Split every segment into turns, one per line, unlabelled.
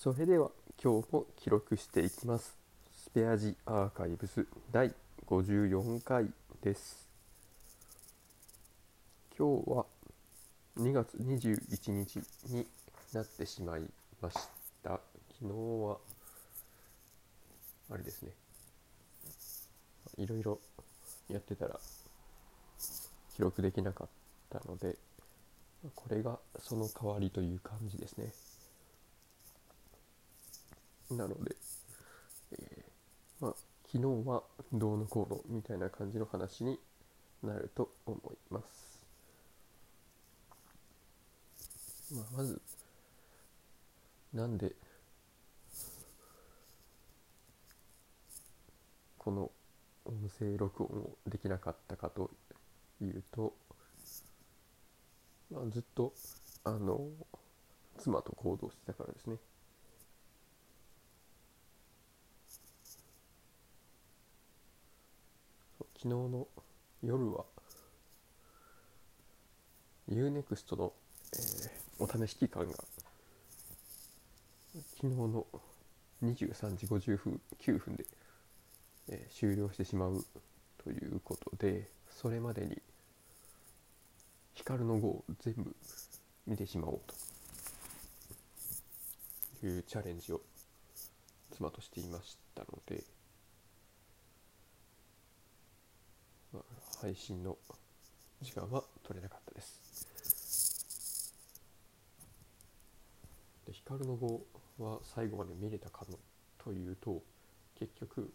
それでは今日も記録していきます。スペアジアーカイブス第54回です。今日は2月21日になってしまいました。昨日はあれですね。いろいろやってたら記録できなかったので、これがその代わりという感じですね。なので、えーまあ、昨日はどうのこうのみたいな感じの話になると思います。まあ、まず、なんで、この音声録音をできなかったかというと、まあ、ずっと、あの、妻と行動してたからですね。昨日の夜は UNEXT の、えーお試し期間が昨日の23時50分9分で、えー終了してしまうということでそれまでに光の碁を全部見てしまおうというチャレンジを妻としていましたので、まあ配信の時間は取れなかったです。で光の碁は最後まで見れたかのというと結局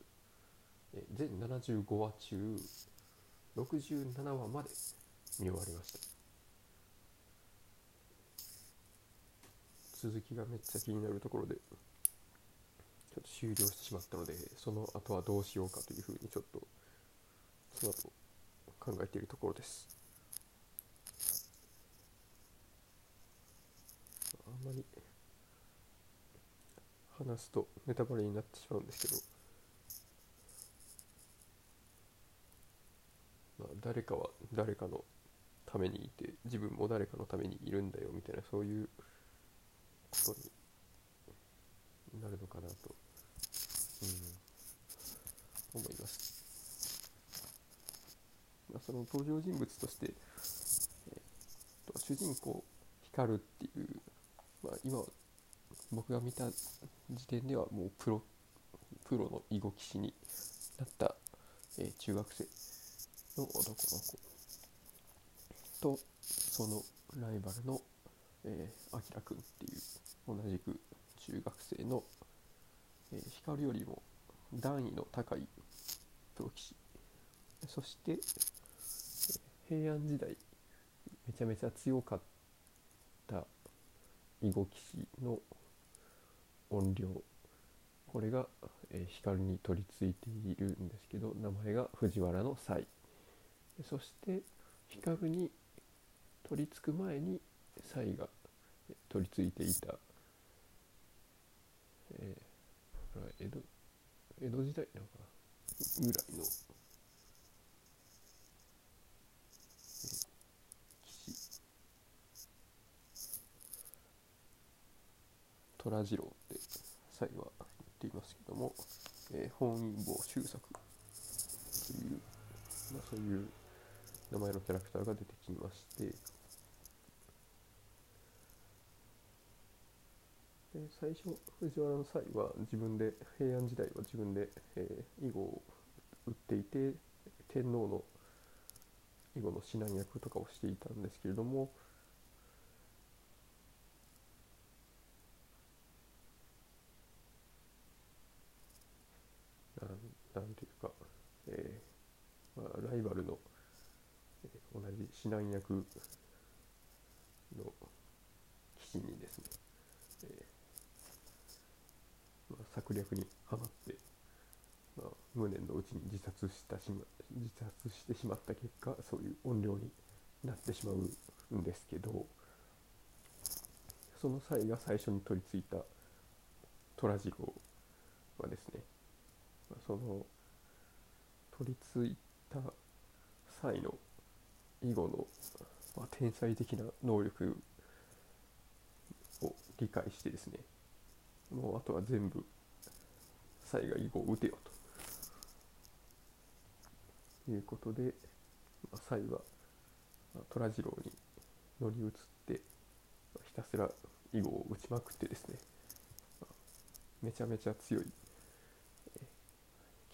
え全75話中67話まで見終わりました続きがめっちゃ気になるところでちょっと終了してしまったのでその後はどうしようかというふうにちょっとその後考えているところですあんまり話すとネタバレになってしまうんですけど、まあ、誰かは誰かのためにいて自分も誰かのためにいるんだよみたいなそういうことになるのかなと、うん、思います。その登場人物として、えーと主人公光っていう、まあ、今僕が見た時点ではもうプロプロの囲碁棋士になった、えー中学生の男の子。とそのライバルのえー、あきらくんっていう同じく中学生の、えー光よりも段位の高いプロ棋士。そして、平安時代めちゃめちゃ強かった囲碁棋士の怨霊。これが、えー光に取り付いているんですけど名前が藤原の才。そして光に取り付く前に才が取り付いていた、えー江戸江戸時代なのかな？ぐらいの、えー騎士虎次郎って才は言っていますけども、えー本因坊周作という、まあ、そういう名前のキャラクターが出てきましてで最初藤原の際は自分で平安時代は自分で、えー囲碁を打っていて天皇の囲碁の指南役とかをしていたんですけれどもなんなんていうか、えーまあ、ライバルの、えー同じ指南役の棋士にですね、えーまあ、策略にはまって、まあ、無念のうちに自殺したしま自殺してしまった結果そういう怨霊になってしまうんですけどその際が最初に取り付いた虎次郎はですね、まあその取り付いた際の囲碁の、まあ、天才的な能力を理解してですねもうあとは全部才が囲碁を打てよと。いうことで、まあ、はまあ虎次郎に乗り移ってまあひたすら囲碁を打ちまくってですね、まあめちゃめちゃ強い、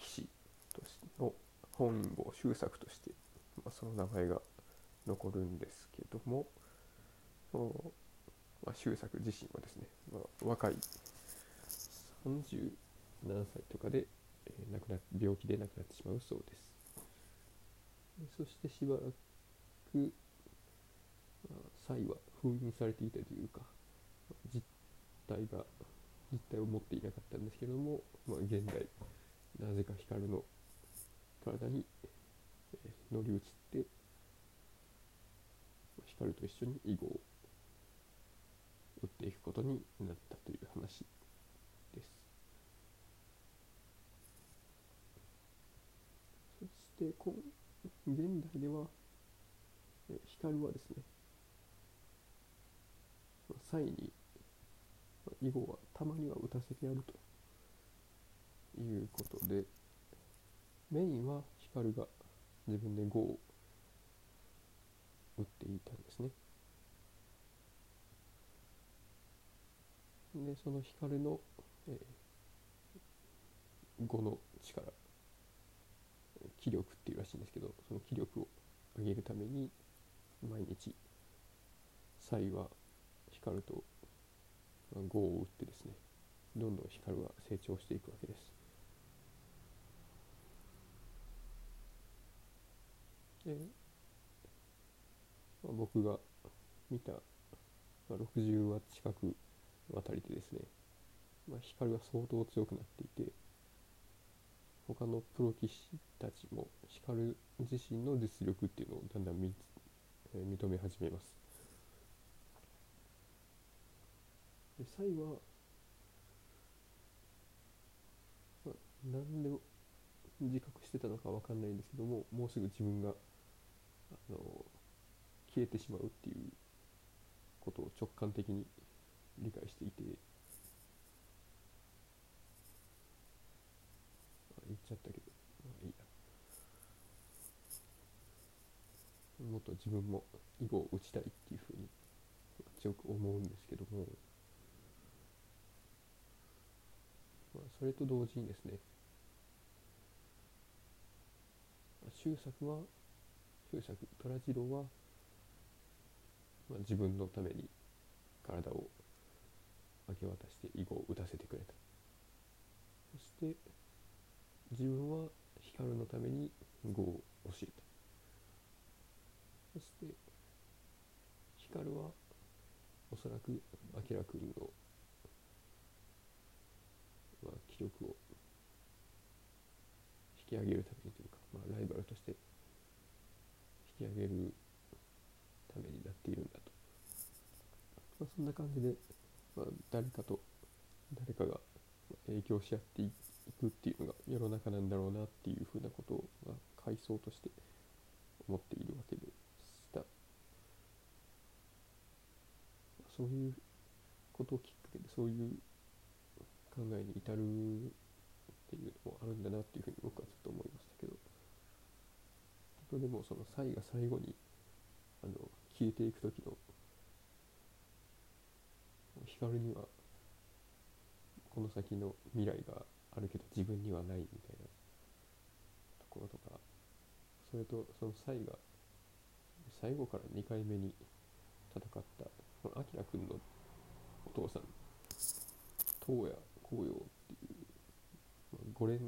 棋士としての本因坊周作として、まあ、その名前が残るんですけども、まあ、周作自身はですね、まあ、若い30何歳とかで、えー亡くな病気で亡くなってしまうそうです。そしてしばらく、まあ、才は封印されていたというか実体が実体を持っていなかったんですけども、まあ、現代なぜか光の体に、乗り移って光と一緒に囲碁を打っていくことになったという話です。そしてこん現代ではえ光はですねまあ際に囲碁はたまには打たせてやるということでメインは光が自分で碁を打っていたんですね。でその光の、えー、語の力気力っていうらしいんですけどその気力を上げるために毎日才は光とまあ碁を打ってですねどんどん光は成長していくわけです。で、僕が見た、まあ、60話近くあたりでですね、まあ、光は相当強くなっていて他のプロ棋士たちも光自身の実力っていうのをだんだん見つ、え認め始めます。でサイは、まあ、何でも自覚してたのかわかんないんですけどももうすぐ自分が消えてしまうっていうことを直感的に理解していてあ言っちゃったけどまあいいや。もっと自分も囲碁を打ちたいっていうふうに強く思うんですけども、まあ、それと同時にですねまあ周作は周作虎次郎は、まあ、自分のために体を明け渡して囲碁を打たせてくれた。そして自分は光のために碁を教えた。そして光はおそらく明君の、まあ、気力を引き上げるためにというか、まあ、ライバルとして引き上げるためになっているんだ、そんな感じで、まあ、誰かと誰かが影響し合っていくっていうのが世の中なんだろうなっていうふうなことを、まあ、階層として思っているわけでした。そういうことをきっかけでそういう考えに至るっていうのもあるんだなっていうふうに僕はずっと思いましたけど本当でもその才が最後にあの消えていく時の光にはこの先の未来があるけど自分にはないみたいなところとかそれとその才が最後から2回目に戦ったこの明君のお父さん東野光陽っていう、まあ、5連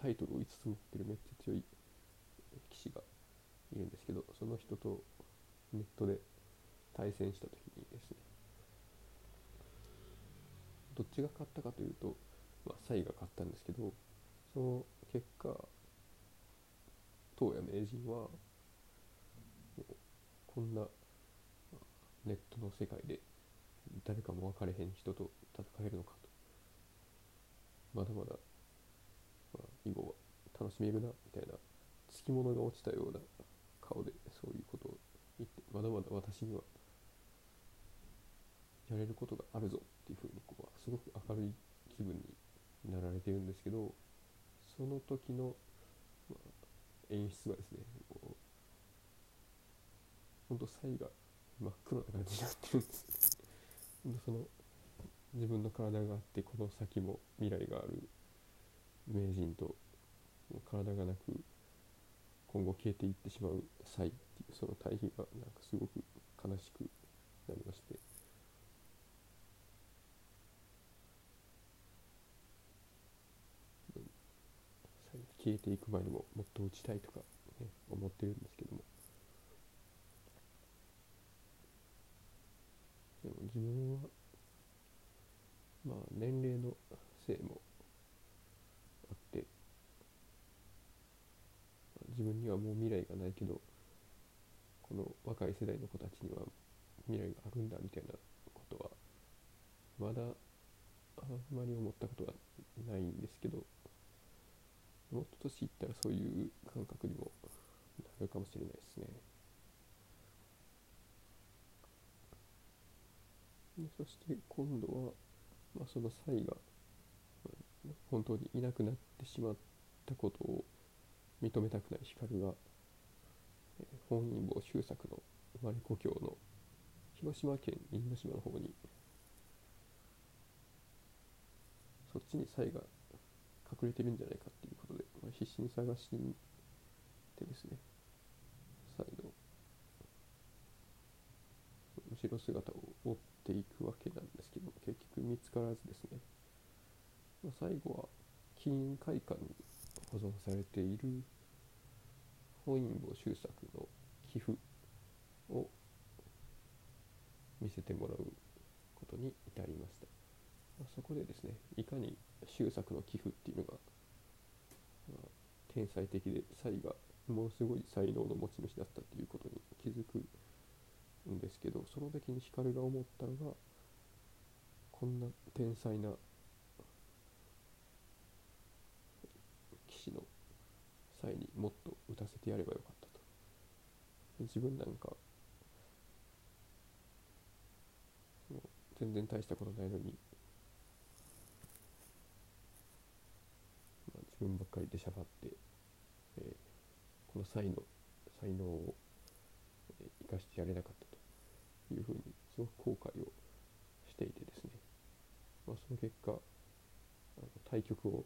タイトルを5つ持ってるめっちゃ強い棋士がいるんですけどその人とネットで対戦した時にですねどっちが勝ったかというと、まあ、サイが勝ったんですけどその結果東野名人はこんなネットの世界で誰かも分かれへん人と戦えるのかと。まだまだ、まあ、囲碁は楽しめるなみたいなつきものが落ちたような顔でそういうことを言ってまだまだ私にはやれることがあるぞっていうふうにすごく明るい気分になられてるんですけどその時の、まあ、演出はですねこうほんとサイが真っ黒な感じになってるんです。んその自分の体があってこの先も未来がある名人と体がなく今後消えていってしまうサイっていうその対比がなんかすごく悲しくなりましてサイが消えていく前にももっと打ちたいとか、ね、思ってるんですけども。でも自分はまあ年齢のせいもあって自分にはもう未来がないけどこの若い世代の子たちには未来があるんだみたいなことはまだあんまり思ったことはないんですけどもっと年いったらそういう感覚にもなるかもしれないですね。でそして今度は、まあ、そのサイが、本当にいなくなってしまったことを認めたくない光が、えー、本因坊周作の生まれ故郷の広島県因島の方にそっちにサイが隠れてるんじゃないかことで、まあ、必死に探してですね。サイの後ろ姿を追っていくわけなんですけど結局見つからずですね、最後は金会館に保存されている本因坊周作の寄付を見せてもらうことに至りました、そこでですねいかに周作の寄付っていうのが、天才的で才がものすごい才能の持ち主だったということに気づくんですけどその時に光が思ったのがこんな天才な騎士の際にもっと打たせてやればよかったと。自分なんか全然大したことないのに、まあ、自分ばっかりでしゃばって、えー、この才の才能を生かしてやれなかったというふうにすごく後悔をしていてですね、まあ、その結果あの対局を、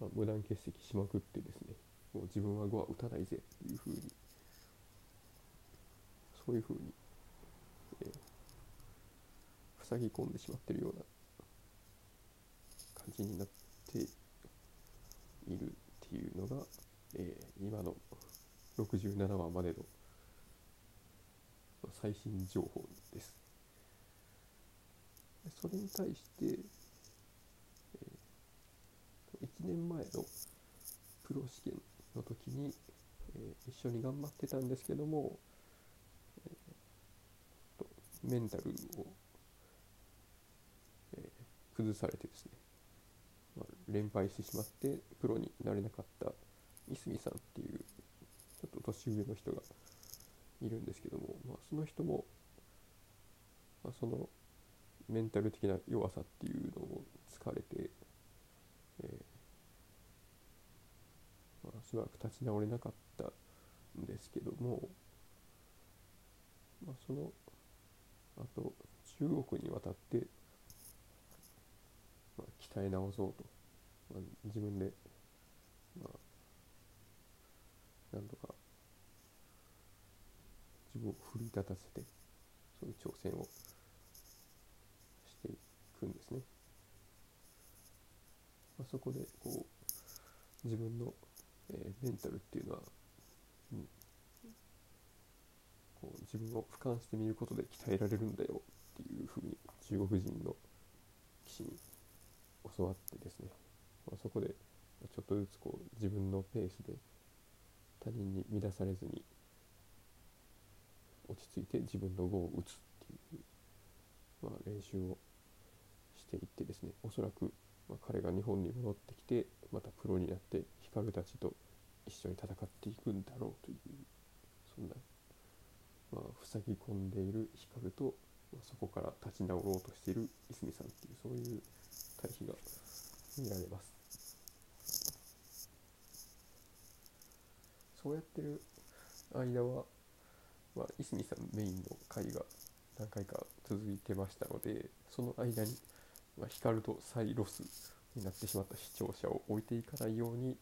まあ、無断欠席しまくってですねもう自分は碁は打たないぜっていうふうにそういうふうに、えー、塞ぎ込んでしまってるような感じになっているっていうのが、えー、今の67話までの最新情報です。それに対して、えー、1年前のプロ試験の時に、えー、一緒に頑張ってたんですけども、えー、メンタルを、えー、崩されてですね、連敗してしまってプロになれなかったいすみさんっていうちょっと年上の人がいるんですけども、まあ、その人も、まあ、そのメンタル的な弱さっていうのを疲れて、えーまあ、しばらく立ち直れなかったんですけども、まあ、そのあと中国に渡って、まあ、鍛え直そうと、まあ、自分で、まあ、なんとか自分を奮い立たせてそういう挑戦をしていくんですね。まあ、そこでこう自分のえー、メンタルっていうのは、うん、こう自分を俯瞰してみることで鍛えられるんだよっていうふうに中国人の騎士に教わってですね、まあ、そこでちょっとずつこう自分のペースで他人に乱されずに落ち着いて自分の碁を打つっていう、まあ、練習をしていってですねおそらくま、彼が日本に戻ってきてまたプロになって光たちと一緒に戦っていくんだろうというそんな、まあ、塞ぎ込んでいる光と、まあ、そこから立ち直ろうとしている泉さんっていうそういう対見られますそうやってる間は、まあ、いすみさんメインの回が何回か続いてましたのでその間に、まあ、光とサイロスになってしまった視聴者を置いていかないように、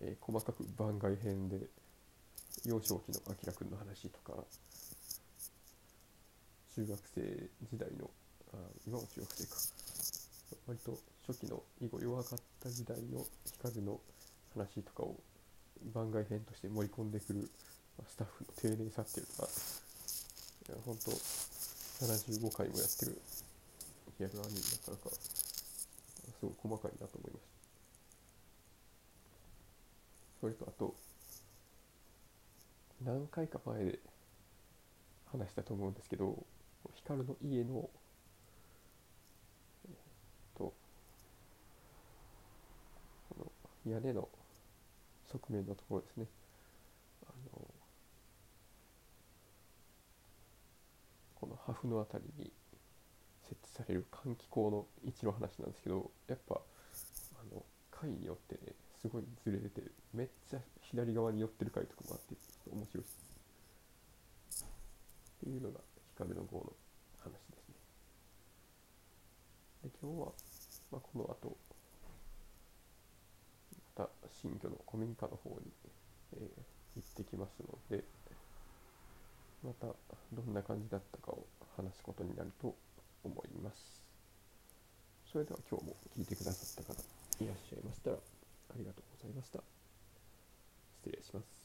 えー細かく番外編で幼少期のあきらくんの話とか中学生時代のあ今も中学生か。割と初期の囲碁弱かった時代の光の話とかを番外編として盛り込んでくるスタッフの丁寧さっていうのが本当75回もやってる。リアルアニメなかなかすごい細かいなと思いました。それとあと何回か前で話したと思うんですけど光の家のえーとこの屋根の側面のところですねあのこの破風のあたりに設置される換気口の位置の話なんですけどやっぱあの回によってねすごいずれててめっちゃ左側に寄ってる回とかもあってちょっと面白いです。っていうのが光の号の話ですね。で今日は、まあ、この後また新居の古民家の方に、えー行ってきますのでまたどんな感じだったかを話すことになると思います。それでは今日も聞いてくださった方いらっしゃいましたらありがとうございました。失礼します。